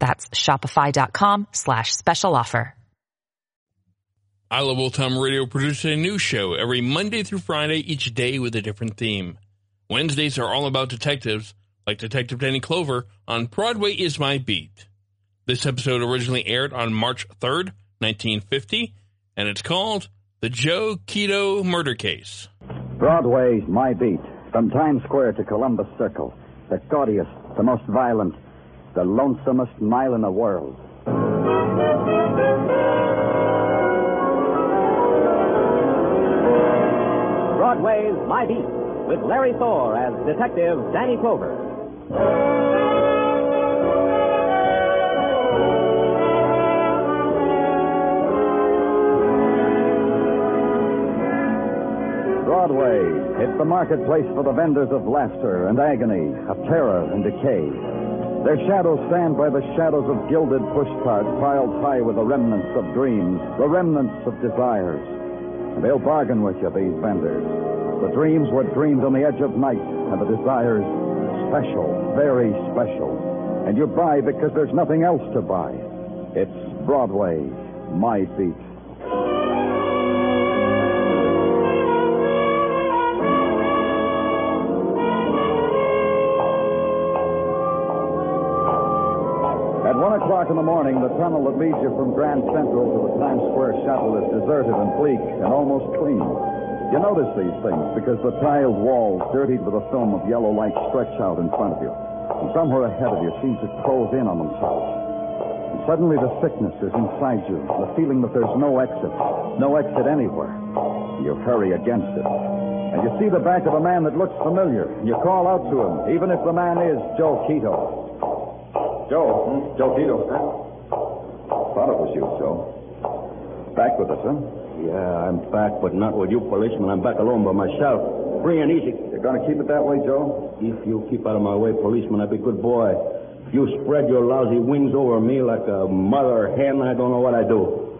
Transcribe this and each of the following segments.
That's shopify.com slash special offer. I Love Old Time Radio produces a new show every Monday through Friday, each day with a different theme. Wednesdays are all about detectives, like Detective Danny Clover on Broadway is My Beat. This episode originally aired on March 3rd, 1950, and it's called The Joe Keto Murder Case. Broadway's my beat. From Times Square to Columbus Circle. The gaudiest, the most violent, the lonesomest mile in the world. Broadway's My Beat with Larry Thor as Detective Danny Clover. Broadway. It's the marketplace for the vendors of laughter and agony, of terror and decay. Their shadows stand by the shadows of gilded pushcarts piled high with the remnants of dreams, the remnants of desires. And they'll bargain with you, these vendors. The dreams were dreamed on the edge of night, and the desires special, very special. And you buy because there's nothing else to buy. It's Broadway, my beat. O'clock in the morning, the tunnel that leads you from Grand Central to the Times Square shuttle is deserted and bleak and almost clean. You notice these things because the tiled walls, dirtied with a film of yellow light, stretch out in front of you. And somewhere ahead of you seems to close in on themselves. And suddenly the sickness is inside you, the feeling that there's no exit, no exit anywhere. You hurry against it. And you see the back of a man that looks familiar. You call out to him, even if the man is Joe Keto. Joe. Hmm? Joe Keto. Thought it was you, Joe. Back with us, huh? Yeah, I'm back, but not with you, policeman. I'm back alone by myself. Free and easy. You're going to keep it that way, Joe? If you keep out of my way, policeman, I'll be a good boy. If you spread your lousy wings over me like a mother hen, I don't know what I do.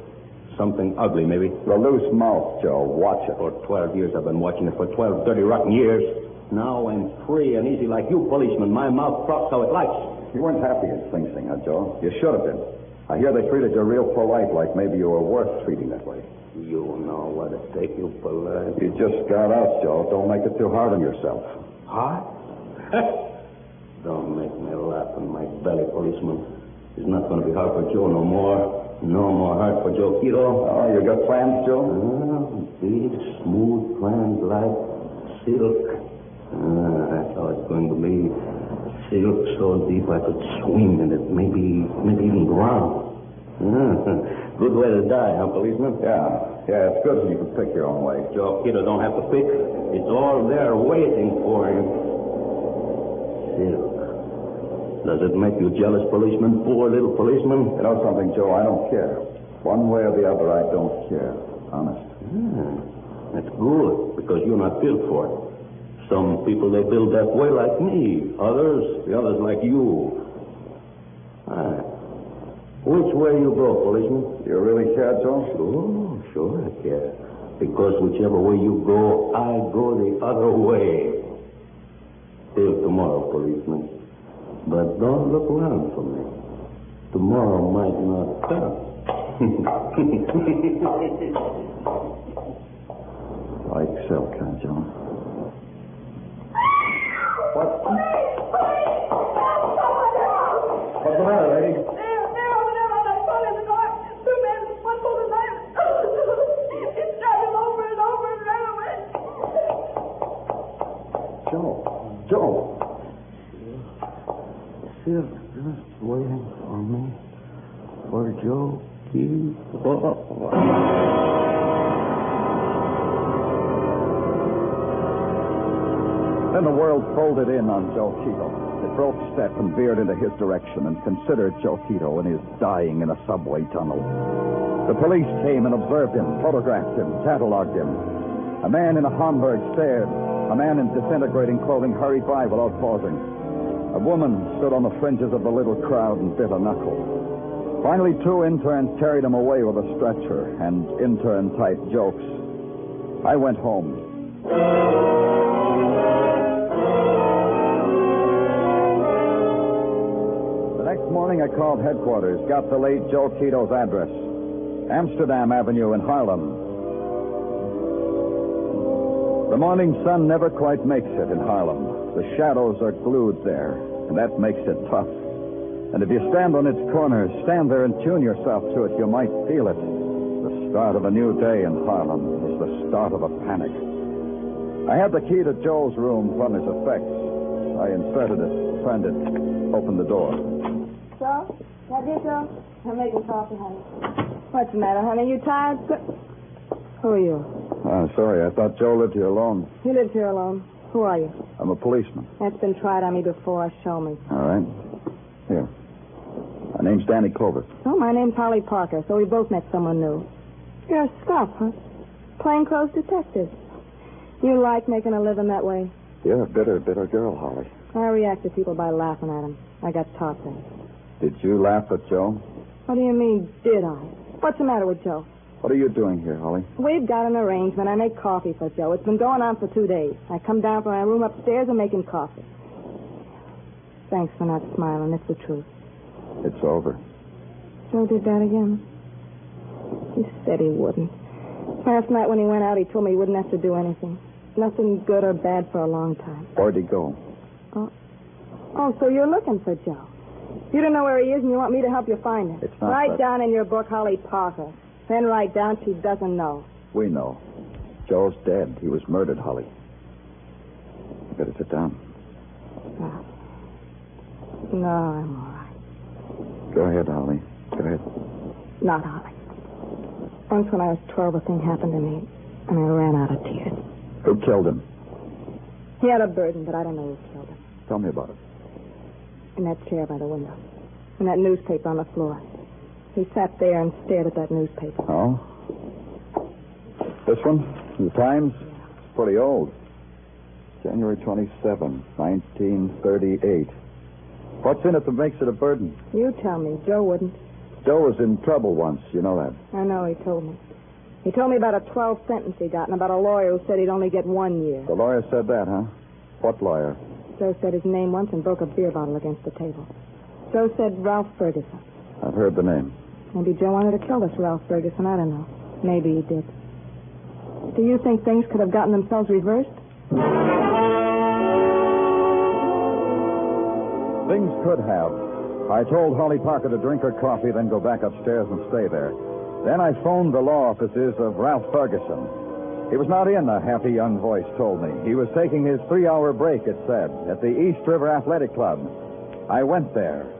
Something ugly, maybe. The loose mouth, Joe. Watch it. For 12 years, I've been watching it. For 12 dirty, rotten years. Now I'm free and easy like you, policeman. My mouth drops how it likes. You weren't happy in Sing Sing, huh, Joe? You should have been. I hear they treated you real polite, like maybe you were worth treating that way. You know what it take you polite. You just got out, Joe. Don't make it too hard on yourself. Hot? Don't make me laugh in my belly, policeman. It's not going to be hard for Joe no more. No more hard for Joe Keto. Oh, you got plans, Joe? Ah, big, smooth plans like silk. Ah, that's how it's going to be. Silk so deep I could swim in it, maybe, maybe even drown. Good way to die, huh, policeman? Yeah. Yeah, it's good when you can pick your own way. Joe Keto don't have to pick. It's all there waiting for him. Silk. Does it make you jealous, policeman? Poor little policeman? You know something, Joe? I don't care. One way or the other, I don't care. Honest. Ah, that's good, because you're not built for it. Some people, they build that way like me. Others, the others like you. Ah. Which way you go, policeman? You really care, Joe? Sure, sure I care. Because whichever way you go, I go the other way. Till tomorrow, policeman. But don't look around for me. Tomorrow might not come. Like silk, huh? Then the world folded in on Joe Quito. It broke step and veered into his direction and considered Joe Quito in his dying in a subway tunnel. The police came and observed him, photographed him, cataloged him. A man in a Homburg stared. A man in disintegrating clothing hurried by without pausing. A woman stood on the fringes of the little crowd and bit a knuckle. Finally, two interns carried him away with a stretcher and intern type jokes. I went home. The next morning, I called headquarters, got the late Joe Quito's address Amsterdam Avenue in Harlem. The morning sun never quite makes it in Harlem. The shadows are glued there, and that makes it tough. And if you stand on its corner, stand there and tune yourself to it, you might feel it. The start of a new day in Harlem is the start of a panic. I had the key to Joe's room from his effects. I inserted it, turned it, opened the door. So? Joe? I'm making coffee, honey. What's the matter, honey? You tired? Who are you? Oh, sorry, I thought Joe lived here alone. He lives here alone. Who are you? I'm a policeman. That's been tried on me before. Show me. All right. Here. My name's Danny Clover. Oh, my name's Holly Parker, so we both met someone new. You're a scout, huh? Plainclothes detective. You like making a living that way? You're a bitter, bitter girl, Holly. I react to people by laughing at them. I got taught that. Did you laugh at Joe? What do you mean, did I? What's the matter with Joe? What are you doing here, Holly? We've got an arrangement. I make coffee for Joe. It's been going on for two days. I come down from my room upstairs and make him coffee. Thanks for not smiling. It's the truth. It's over. Joe did that again. He said he wouldn't. Last night when he went out, he told me he wouldn't have to do anything. Nothing good or bad for a long time. Where'd he go? Oh, oh so you're looking for Joe. You don't know where he is and you want me to help you find him. It's not Write that- down in your book Holly Parker. Then write down she doesn't know. We know. Joe's dead. He was murdered, Holly. You better sit down. Ah. No, I'm all. Go ahead, Holly. Go ahead. Not Holly. Once when I was 12, a thing happened to me, and I ran out of tears. Who killed him? He had a burden, but I don't know who killed him. Tell me about it. In that chair by the window. And that newspaper on the floor. He sat there and stared at that newspaper. Oh? This one? The Times? It's pretty old. January 27, 1938. What's in it that makes it a burden? You tell me. Joe wouldn't. Joe was in trouble once. You know that. I know, he told me. He told me about a 12 sentence he got and about a lawyer who said he'd only get one year. The lawyer said that, huh? What lawyer? Joe said his name once and broke a beer bottle against the table. Joe said Ralph Ferguson. I've heard the name. Maybe Joe wanted to kill this Ralph Ferguson. I don't know. Maybe he did. Do you think things could have gotten themselves reversed? Things could have. I told Holly Parker to drink her coffee, then go back upstairs and stay there. Then I phoned the law offices of Ralph Ferguson. He was not in, a happy young voice told me. He was taking his three hour break, it said, at the East River Athletic Club. I went there.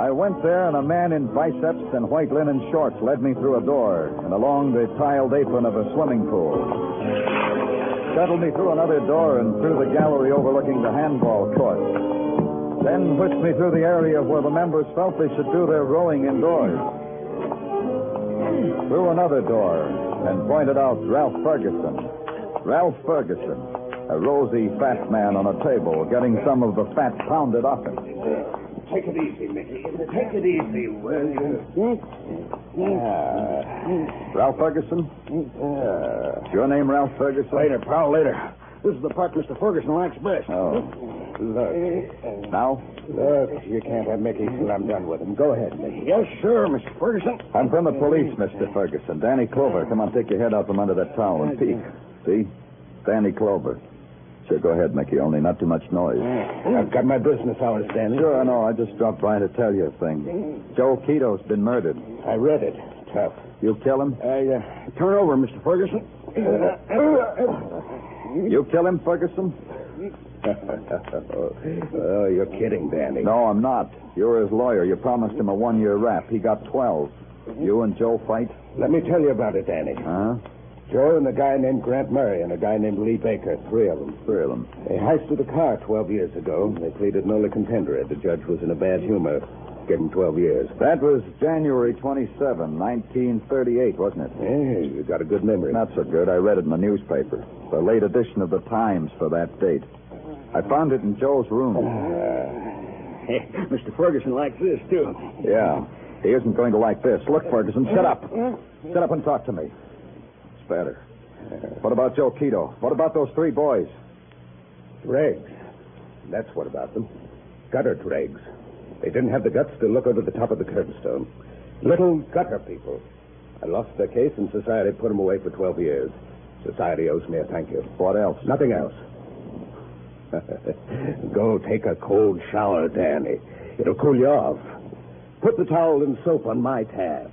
I went there, and a man in biceps and white linen shorts led me through a door and along the tiled apron of a swimming pool. Shuttled me through another door and through the gallery overlooking the handball court. Then whisked me through the area where the members felt they should do their rowing indoors. Through another door and pointed out Ralph Ferguson. Ralph Ferguson, a rosy, fat man on a table, getting some of the fat pounded off him. Take it easy, Mickey. Take it easy, will you? Ah. Ralph Ferguson? Is your name Ralph Ferguson? Later, pal, later. This is the part Mr. Ferguson likes best. Oh. Look. Now? Look, you can't have Mickey till I'm done with him. Go ahead, Mickey. Yes, sir, Mr. Ferguson. I'm from the police, Mr. Ferguson. Danny Clover. Come on, take your head out from under that towel and peek. See? Danny Clover. Sure, go ahead, Mickey. Only not too much noise. I've got my business hours, Danny. Sure, I know. I just dropped by to tell you a thing. Joe Keto's been murdered. I read it. Tough. You'll kill him? I, uh, turn over, Mr. Ferguson. You kill him, Ferguson? oh, you're kidding, Danny. No, I'm not. You're his lawyer. You promised him a one-year rap. He got 12. You and Joe fight? Let me tell you about it, Danny. Huh? Joe and a guy named Grant Murray and a guy named Lee Baker, three of them. Three of them. They heisted a car 12 years ago. They pleaded nolo contendere. The judge was in a bad humor. Gave him 12 years. That was January 27, 1938, wasn't it? Yeah, you got a good memory. Not so good. I read it in the newspaper. The late edition of the Times for that date. I found it in Joe's room. Ah. Hey, Mr. Ferguson likes this, too. Yeah. He isn't going to like this. Look, Ferguson, shut up. Hmm? Shut up and talk to me. Better. What about Joe Keto? What about those three boys? Dregs. That's what about them. Gutter dregs. They didn't have the guts to look over the top of the curbstone. Little gutter people. I lost their case, and society put them away for 12 years. Society owes me a thank you. What else? Nothing else. Go take a cold shower, Danny. It'll cool you off. Put the towel and soap on my tab.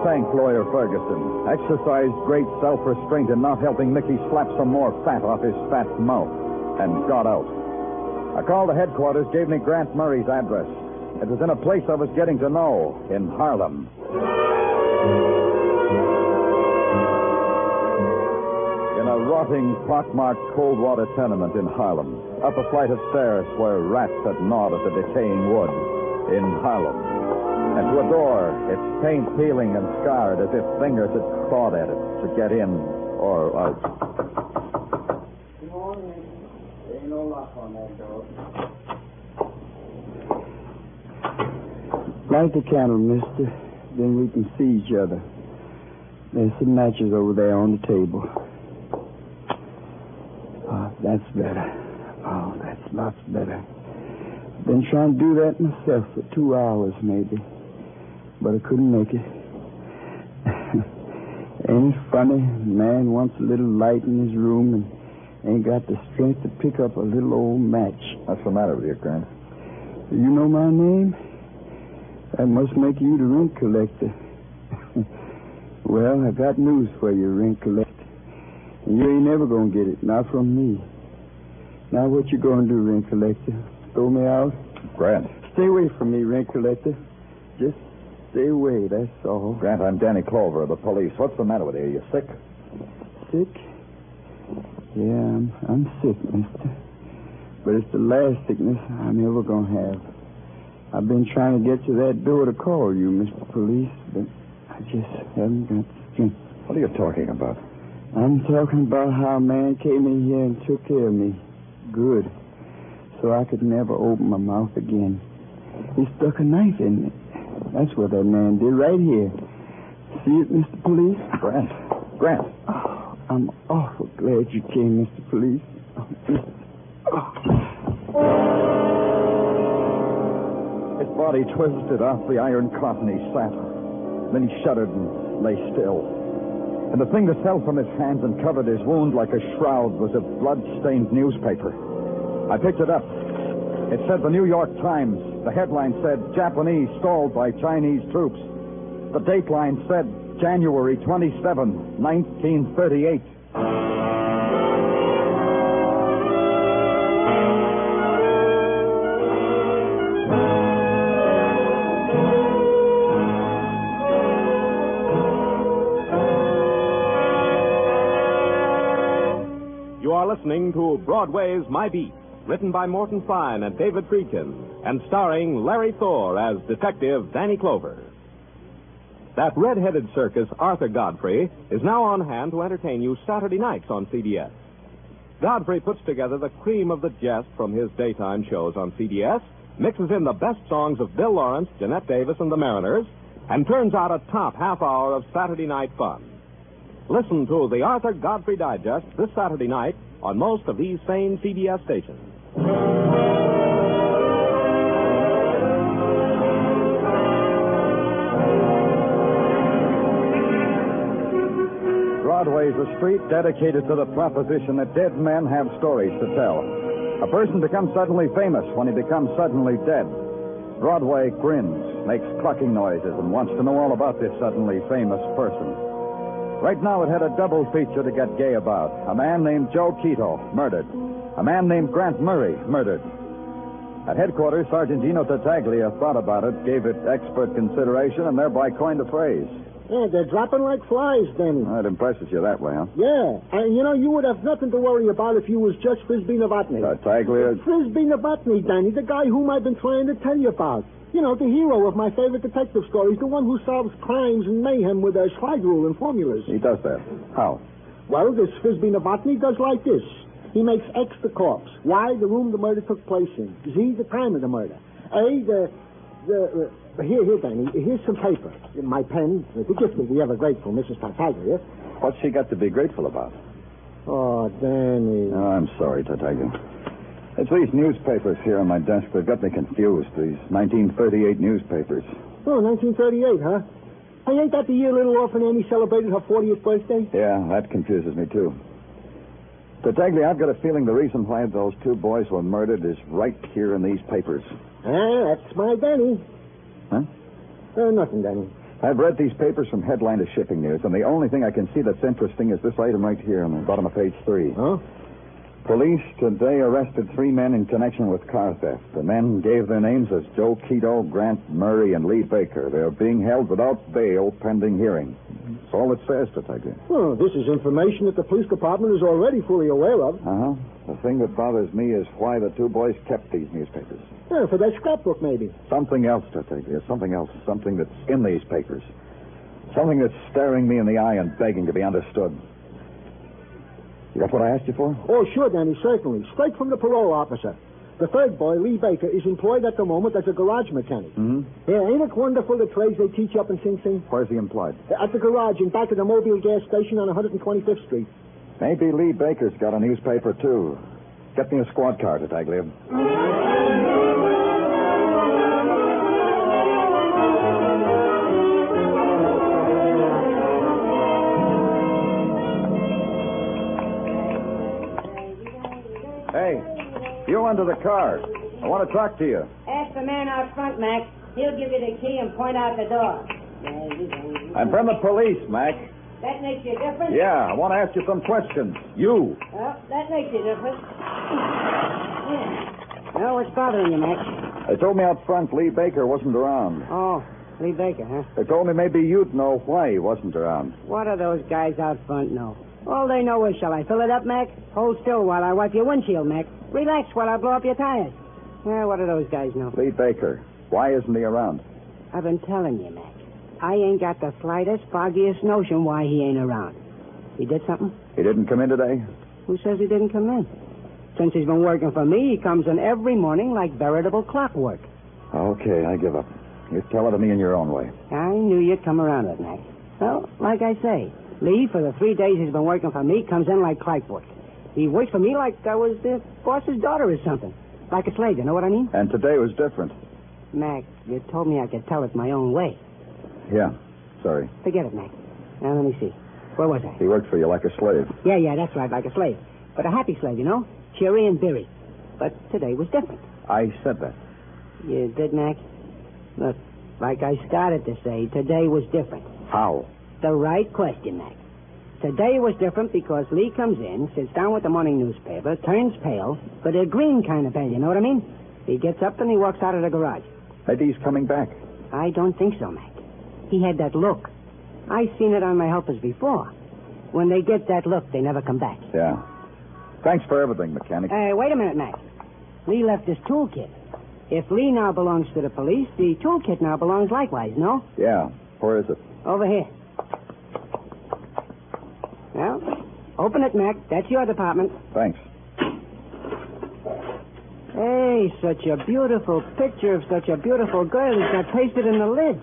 I thank Lawyer Ferguson. Exercised great self-restraint in not helping Mickey slap some more fat off his fat mouth, and got out. I called the headquarters, gave me Grant Murray's address. It was in a place I was getting to know, in Harlem. In a rotting, pockmarked cold water tenement in Harlem. Up a flight of stairs where rats had gnawed at the decaying wood. In Harlem. And to a door, its paint peeling and scarred as if fingers had clawed at it to get in or out. Good morning. There ain't no lock on that door. Light the candle, mister. Then we can see each other. There's some matches over there on the table. Oh, that's better. Oh, that's lots better. Been trying to do that myself for two hours, maybe. But I couldn't make it. ain't it funny? Man wants a little light in his room and ain't got the strength to pick up a little old match. What's the matter with you, Grant? You know my name? That must make you the rent collector. well, I got news for you, rent collector. You ain't never gonna get it, not from me. Now what you gonna do, rent collector? Throw me out? Grant. Stay away from me, rent collector. Just stay away, that's all. Grant, I'm Danny Clover of the police. What's the matter with you? Are you sick? Sick? Yeah, I'm, I'm sick, mister. But it's the last sickness I'm ever gonna have. I've been trying to get to that door to call you, Mr. Police, but I just haven't got the strength. What are you talking about? I'm talking about how a man came in here and took care of me. Good. So I could never open my mouth again. He stuck a knife in me. That's what that man did right here. See it, Mr. Police? Grant. Grant. Oh, I'm awful glad you came, Mr. Police. His body twisted off the iron cot and he sat. Then he shuddered and lay still. And the thing that fell from his hands and covered his wound like a shroud was a blood-stained newspaper. I picked it up. It said the New York Times. The headline said, Japanese stalled by Chinese troops. The dateline said, January 27, 1938. You are listening to Broadway's My Beat, written by Morton Fine and David Friedkin, and starring Larry Thor as Detective Danny Clover. That red-headed circus, Arthur Godfrey, is now on hand to entertain you Saturday nights on CBS. Godfrey puts together the cream of the jest from his daytime shows on CBS, mixes in the best songs of Bill Lawrence, Janette Davis, and the Mariners, and turns out a top half hour of Saturday night fun. Listen to the Arthur Godfrey Digest this Saturday night on most of these same CBS stations. Broadway's a street dedicated to the proposition that dead men have stories to tell. A person becomes suddenly famous when he becomes suddenly dead. Broadway grins, makes clucking noises, and wants to know all about this suddenly famous person. Right now, it had a double feature to get gay about. A man named Joe Quito, murdered. A man named Grant Murray, murdered. At headquarters, Sergeant Gino Tartaglia thought about it, gave it expert consideration, and thereby coined a phrase. Yeah, they're dropping like flies, Danny. That impresses you that way, huh? Yeah, and you know, you would have nothing to worry about if you was just Frisbee Novotny. Tartaglia? Frisbee Novotny, Danny, the guy whom I've been trying to tell you about. You know, the hero of my favorite detective stories, the one who solves crimes and mayhem with a slide rule and formulas. He does that. How? Well, this Frisbee Novotny does like this. He makes X the corpse, Y the room the murder took place in, Z the time of the murder, A the the uh, here here Danny, here's some paper, my pen, the gift of the ever grateful Mrs. Tartaglia. What's she got to be grateful about? Oh, Danny. Oh, I'm sorry, Tartaglia. It's these newspapers here on my desk. They've got me confused. These 1938 newspapers. Oh, 1938, huh? Hey, ain't that the year little orphan Annie celebrated her 40th birthday? Yeah, that confuses me, too. But Tartaglia, I've got a feeling the reason why those two boys were murdered is right here in these papers. Ah, that's my Danny. Huh? Uh, nothing, Danny. I've read these papers from headline to shipping news, and the only thing I can see that's interesting is this item right here on the bottom of page three. Huh? Police today arrested three men in connection with car theft. The men gave their names as Joe Quito, Grant Murray, and Lee Baker. They're being held without bail pending hearing. That's all it says, Detective. Well, this is information that the police department is already fully aware of. Uh huh. The thing that bothers me is why the two boys kept these newspapers. Yeah, for their scrapbook, maybe. Something else, Detective. Something else. Something that's in these papers. Something that's staring me in the eye and begging to be understood. You got what I asked you for? Oh, sure, Danny, certainly. Straight from the parole officer. The third boy, Lee Baker, is employed at the moment as a garage mechanic. Mm-hmm. Yeah, ain't it wonderful the trades they teach up in Sing Sing? Where's he employed? At the garage in back of the Mobil gas station on 125th Street. Maybe Lee Baker's got a newspaper, too. Get me a squad car, Detective. Hey, you under the car. I want to talk to you. Ask the man out front, Mac. He'll give you the key and point out the door. I'm from the police, Mac. That makes you different? Yeah, I want to ask you some questions. You. Well, that makes you different. Yeah. Well, what's bothering you, Mac? They told me out front Lee Baker wasn't around. Oh, Lee Baker, huh? They told me maybe you'd know why he wasn't around. What do those guys out front know? All they know is, shall I fill it up, Mac? Hold still while I wipe your windshield, Mac. Relax while I blow up your tires. Yeah, what do those guys know? Lee Baker. Why isn't he around? I've been telling you, Mac. I ain't got the slightest, foggiest notion why he ain't around. He did something? He didn't come in today? Who says he didn't come in? Since he's been working for me, he comes in every morning like veritable clockwork. Okay, I give up. You tell it to me in your own way. I knew you'd come around with Mac. Well, like I say, Lee, for the three days he's been working for me, comes in like clockwork. He works for me like I was the boss's daughter or something. Like a slave, you know what I mean? And today was different. Mac, you told me I could tell it my own way. Yeah. Sorry. Forget it, Mac. Now, let me see. Where was I? He worked for you like a slave. Yeah, yeah, that's right, like a slave. But a happy slave, you know? Cheery and beery. But today was different. I said that. You did, Mac? Look, like I started to say, today was different. How? The right question, Mac. Today was different because Lee comes in, sits down with the morning newspaper, turns pale, but a green kind of pale, you know what I mean? He gets up and he walks out of the garage. He's coming back. I don't think so, Mac. He had that look. I've seen it on my helpers before. When they get that look, they never come back. Yeah. Thanks for everything, mechanic. Hey, wait a minute, Mac. Lee left his toolkit. If Lee now belongs to the police, the toolkit now belongs likewise, no? Yeah. Where is it? Over here. Well, open it, Mac. That's your department. Thanks. Hey, such a beautiful picture of such a beautiful girl who's got pasted in the lid.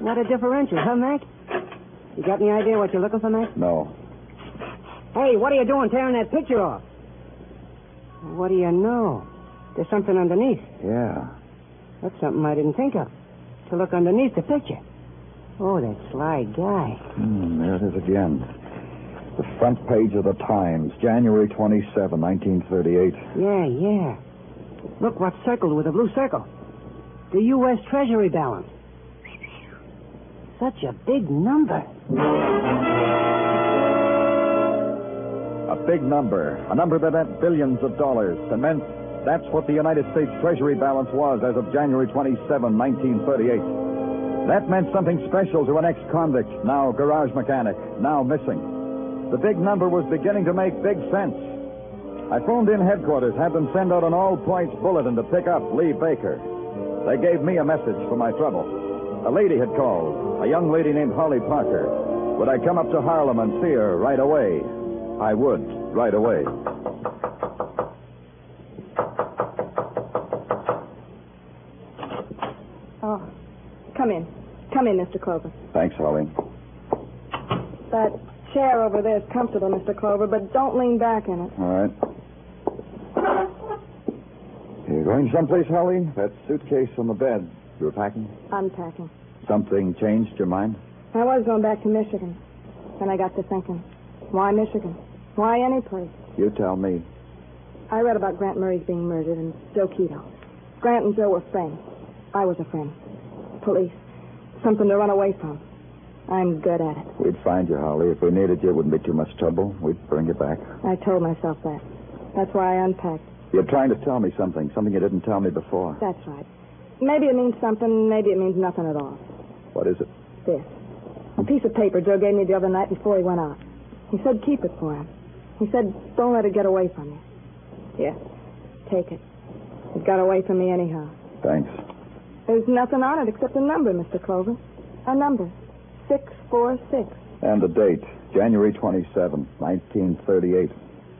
What a differential, huh, Mac? You got any idea what you're looking for, Mac? No. Hey, what are you doing tearing that picture off? What do you know? There's something underneath. Yeah. That's something I didn't think of. To look underneath the picture. Oh, that sly guy. Hmm, there it is again. The front page of the Times, January 27, 1938. Yeah, yeah. Look what's circled with a blue circle. The U.S. Treasury balance. Such a big number. A big number. A number that meant billions of dollars. That meant that's what the United States Treasury balance was as of January 27, 1938. That meant something special to an ex-convict, now garage mechanic, now missing. The big number was beginning to make big sense. I phoned in headquarters, had them send out an all-points bulletin to pick up Lee Baker. They gave me a message for my trouble. A lady had called, a young lady named Holly Parker. Would I come up to Harlem and see her right away? I would, right away. Oh, come in. Come in, Mr. Clover. Thanks, Holly. That chair over there is comfortable, Mr. Clover, but don't lean back in it. All right. You're going someplace, Holly? That suitcase on the bed. You were packing? Unpacking. Something changed your mind? I was going back to Michigan. Then I got to thinking, why Michigan? Why any place? You tell me. I read about Grant Murray's being murdered and Joe Keto. Grant and Joe were friends. I was a friend. Police. Something to run away from. I'm good at it. We'd find you, Holly. If we needed you, it wouldn't be too much trouble. We'd bring you back. I told myself that. That's why I unpacked. You're trying to tell me something, something you didn't tell me before. That's right. Maybe it means something, maybe it means nothing at all. What is it? This. A piece of paper Joe gave me the other night before he went out. He said keep it for him. He said don't let it get away from you. Here, take it. It got away from me anyhow. Thanks. There's nothing on it except a number, Mr. Clover. A number. 646. And the date, January 27, 1938.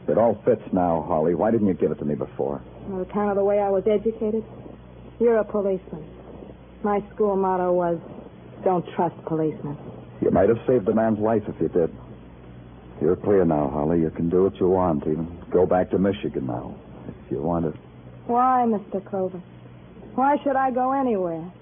It all fits now, Holly. Why didn't you give it to me before? On account of the way I was educated. You're a policeman. My school motto was don't trust policemen. You might have saved the man's life if you did. You're clear now, Holly. You can do what you want, even go back to Michigan now, if you want to. Why, Mr. Clover? Why should I go anywhere?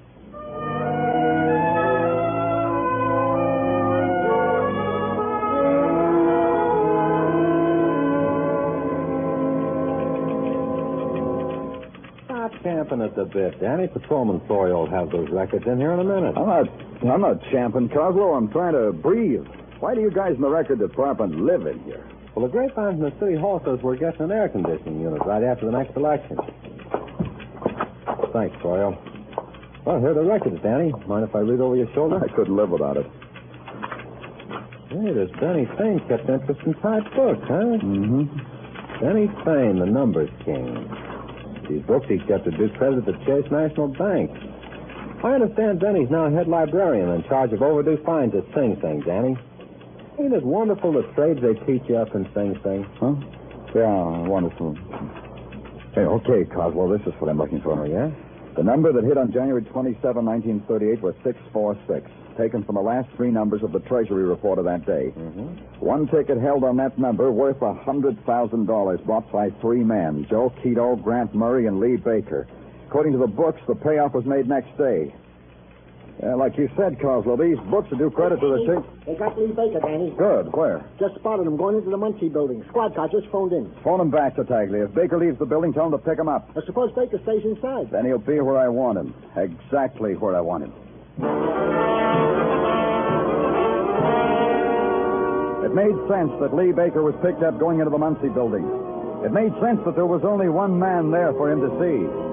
Champing at the bit, Danny. Patrolman Flory will have those records in here in a minute. I'm not, I'm not champing, Coslow. I'm trying to breathe. Why do you guys in the record department live in here? Well, the grapevine from the city hall says we're getting an air conditioning unit right after the next election. Thanks, Florio. Well, here are the records, Danny. Mind if I read over your shoulder? I couldn't live without it. Hey, this Danny Thane kept interesting type books, huh? Mm-hmm. Benny Thane, the numbers king. These books he kept at good credit at Chase National Bank. I understand Benny's now head librarian in charge of overdue fines at Sing Sing, Danny. Ain't it wonderful the trades they teach you up in Sing Sing? Huh? Yeah, wonderful. Hey, okay, Coswell, this is what I'm looking for. Oh, yeah? The number that hit on January 27, 1938 was 646, taken from the last three numbers of the Treasury report of that day. Mm-hmm. One ticket held on that number worth a $100,000 bought by three men, Joe Keto, Grant Murray, and Lee Baker. According to the books, the payoff was made next day. Uh, like you said, Coslow, these books will do credit to the chick. They got Lee Baker, Danny. Good. Where? Just spotted him going into the Muncie building. Squad car just phoned in. Phone him back, Tartaglia. If Baker leaves the building, tell him to pick him up. I suppose Baker stays inside. Then he'll be where I want him. Exactly where I want him. It made sense that Lee Baker was picked up going into the Muncie building. It made sense that there was only one man there for him to see.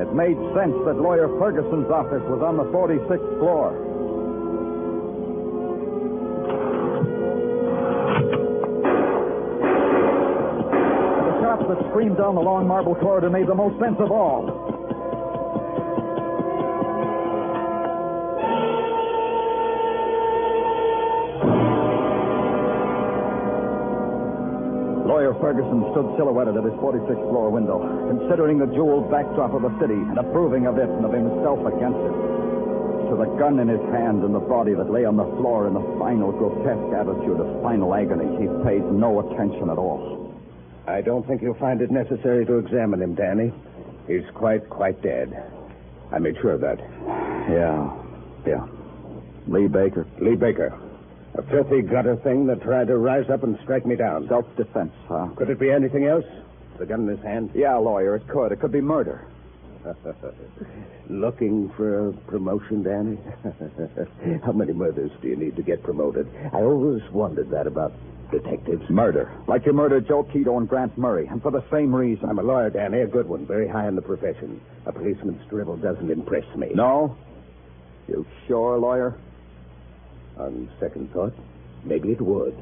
It made sense that lawyer Ferguson's office was on the 46th floor. The shots that screamed down the long marble corridor made the most sense of all. Lawyer Ferguson stood silhouetted at his 46th floor window, considering the jeweled backdrop of the city and approving of it and of himself against it. To the gun in his hand and the body that lay on the floor in the final grotesque attitude of final agony, he paid no attention at all. I don't think you'll find it necessary to examine him, Danny. He's quite, quite dead. I made sure of that. Yeah, yeah. Lee Baker. Lee Baker. A filthy gutter thing that tried to rise up and strike me down. Self-defense, huh? Could it be anything else? The gun in his hand? Yeah, lawyer, it could. It could be murder. Looking for a promotion, Danny? How many murders do you need to get promoted? I always wondered that about detectives. Murder. Like you murdered Joe Quito and Grant Murray, and for the same reason. I'm a lawyer, Danny, a good one, very high in the profession. A policeman's drivel doesn't impress me. No? You sure, lawyer? On second thought, maybe it would.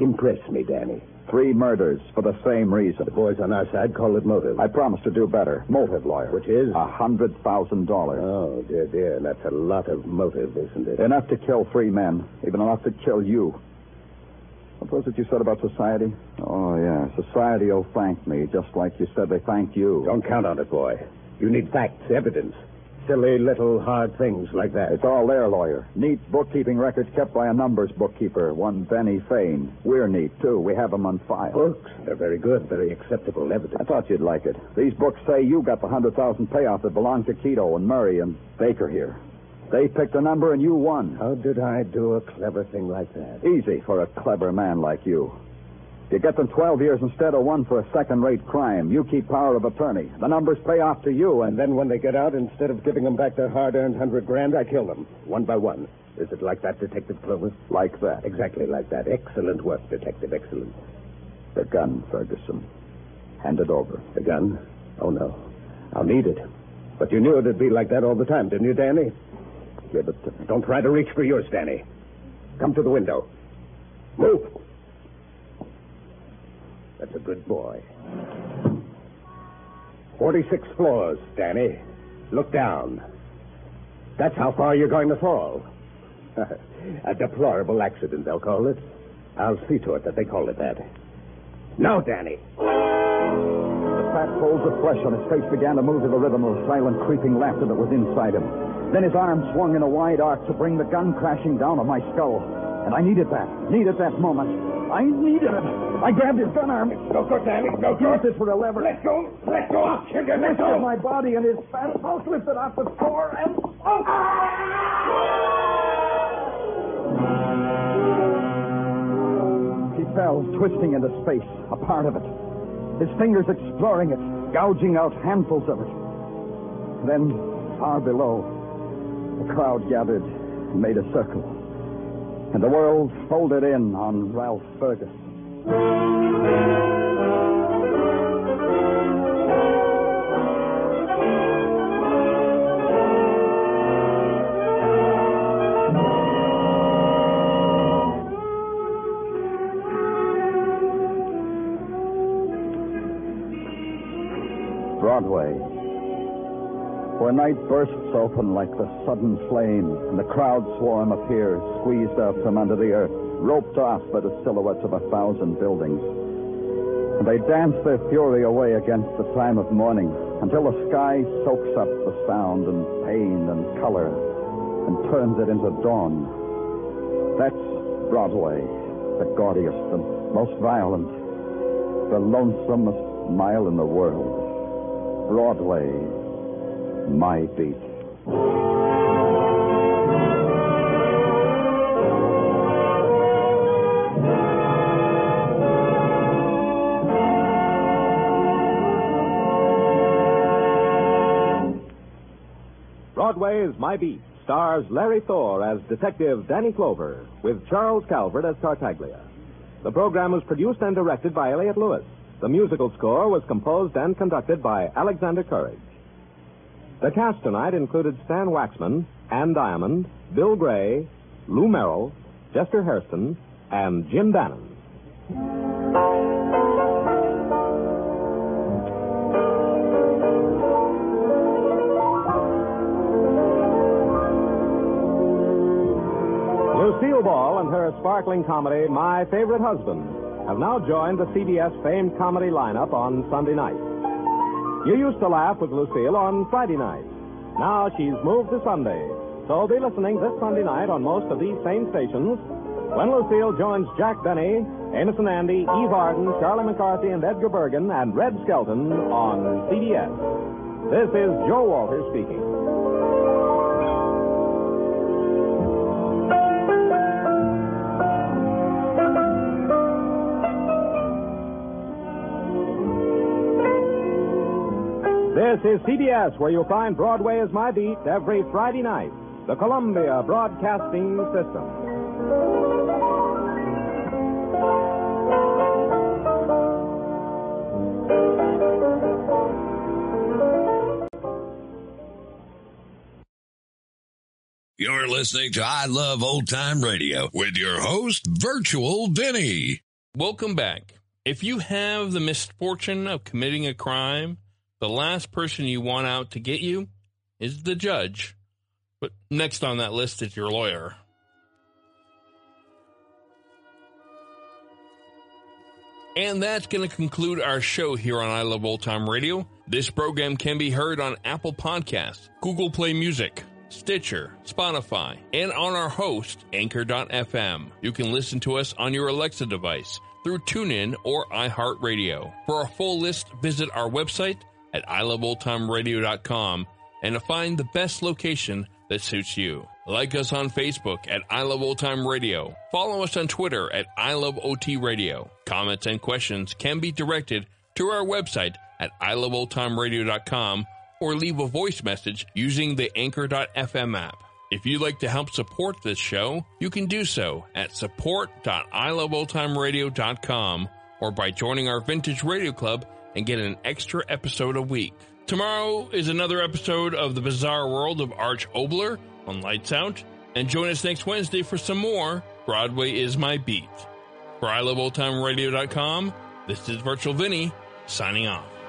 Impress me, Danny. Three murders for the same reason. The boys on our side call it motive. I promise to do better. Motive, lawyer. Which is? A hundred thousand dollars. Oh, dear, dear. That's a lot of motive, isn't it? Enough to kill three men. Even enough to kill you. What was it you said about society? Oh, yeah. Society will thank me, just like you said they thanked you. Don't count on it, boy. You need facts, evidence. Silly little hard things like that. It's all there, lawyer. Neat bookkeeping records kept by a numbers bookkeeper, one Benny Fain. We're neat, too. We have them on file. Books. They're very good, very acceptable evidence. I thought you'd like it. These books say you got the hundred thousand payoff that belonged to Quito and Murray and Baker here. They picked a number and you won. How did I do a clever thing like that? Easy for a clever man like you. You get them 12 years instead of one for a second-rate crime. You keep power of attorney. The numbers pay off to you, and... And then when they get out, instead of giving them back their hard-earned hundred grand, I kill them, one by one. Is it like that, Detective Clover? Like that. Exactly like that. Excellent work, Detective. Excellent. The gun, Ferguson. Hand it over. The gun? Oh, no. I'll need it. But you knew it'd be like that all the time, didn't you, Danny? Give it to me. Don't try to reach for yours, Danny. Come to the window. Move. That's a good boy. 46 floors, Danny. Look down. That's how far you're going to fall. a deplorable accident, they'll call it. I'll see to it that they call it that. Now, Danny. The fat folds of flesh on his face began to move to the rhythm of the silent, creeping laughter that was inside him. Then his arm swung in a wide arc to bring the gun crashing down on my skull. And I needed that. Needed that moment. I needed it. I grabbed his gun arm. No good, Danny. No Used it for a lever. Let go. Let go. I'll kill you. Let go. my body and his fat pulse lifted off the floor and... Oh! He fell, twisting into space, a part of it. His fingers exploring it, gouging out handfuls of it. Then, far below, the crowd gathered and made a circle. And the world folded in on Ralph Fergus. Broadway, where night bursts open like the sudden flame, and the crowd swarm appears, squeezed out from under the earth, roped off by the silhouettes of a thousand buildings. And they dance their fury away against the time of morning until the sky soaks up the sound and pain and color and turns it into dawn. That's Broadway, the gaudiest, and most violent, the lonesomest mile in the world. Broadway, my beat. Broadway is My Beat stars Larry Thor as Detective Danny Clover with Charles Calvert as Tartaglia. The program was produced and directed by Elliot Lewis. The musical score was composed and conducted by Alexander Courage. The cast tonight included Stan Waxman, Ann Diamond, Bill Gray, Lou Merrill, Chester Hairston, and Jim Bannon. Lucille Ball and her sparkling comedy, My Favorite Husband, have now joined the CBS famed comedy lineup on Sunday night. You used to laugh with Lucille on Friday night. Now she's moved to Sunday. So be listening this Sunday night on most of these same stations when Lucille joins Jack Benny, Amos and Andy, Eve Arden, Charlie McCarthy, and Edgar Bergen and Red Skelton on CBS. This is Joe Walter speaking. This is CBS, where you'll find Broadway is My Beat every Friday night. The Columbia Broadcasting System. You're listening to I Love Old Time Radio with your host, Virtual Vinny. Welcome back. If you have the misfortune of committing a crime, the last person you want out to get you is the judge. But next on that list is your lawyer. And that's going to conclude our show here on I Love Old Time Radio. This program can be heard on Apple Podcasts, Google Play Music, Stitcher, Spotify, and on our host, Anchor.fm. You can listen to us on your Alexa device through TuneIn or iHeartRadio. For a full list, visit our website at iloveoldtimeradio.com and to find the best location that suits you. Like us on Facebook at I Love Old Time Radio. Follow us on Twitter at I Love OT Radio. Comments and questions can be directed to our website at iloveoldtimeradio.com or leave a voice message using the Anchor.fm app. If you'd like to help support this show, you can do so at support.iloveoldtimeradio.com or by joining our Vintage Radio Club and get an extra episode a week. Tomorrow is another episode of The Bizarre World of Arch Oboler on Lights Out, and join us next Wednesday for some more Broadway is My Beat. For iloveoldtimeradio.com, this is Virtual Vinny signing off.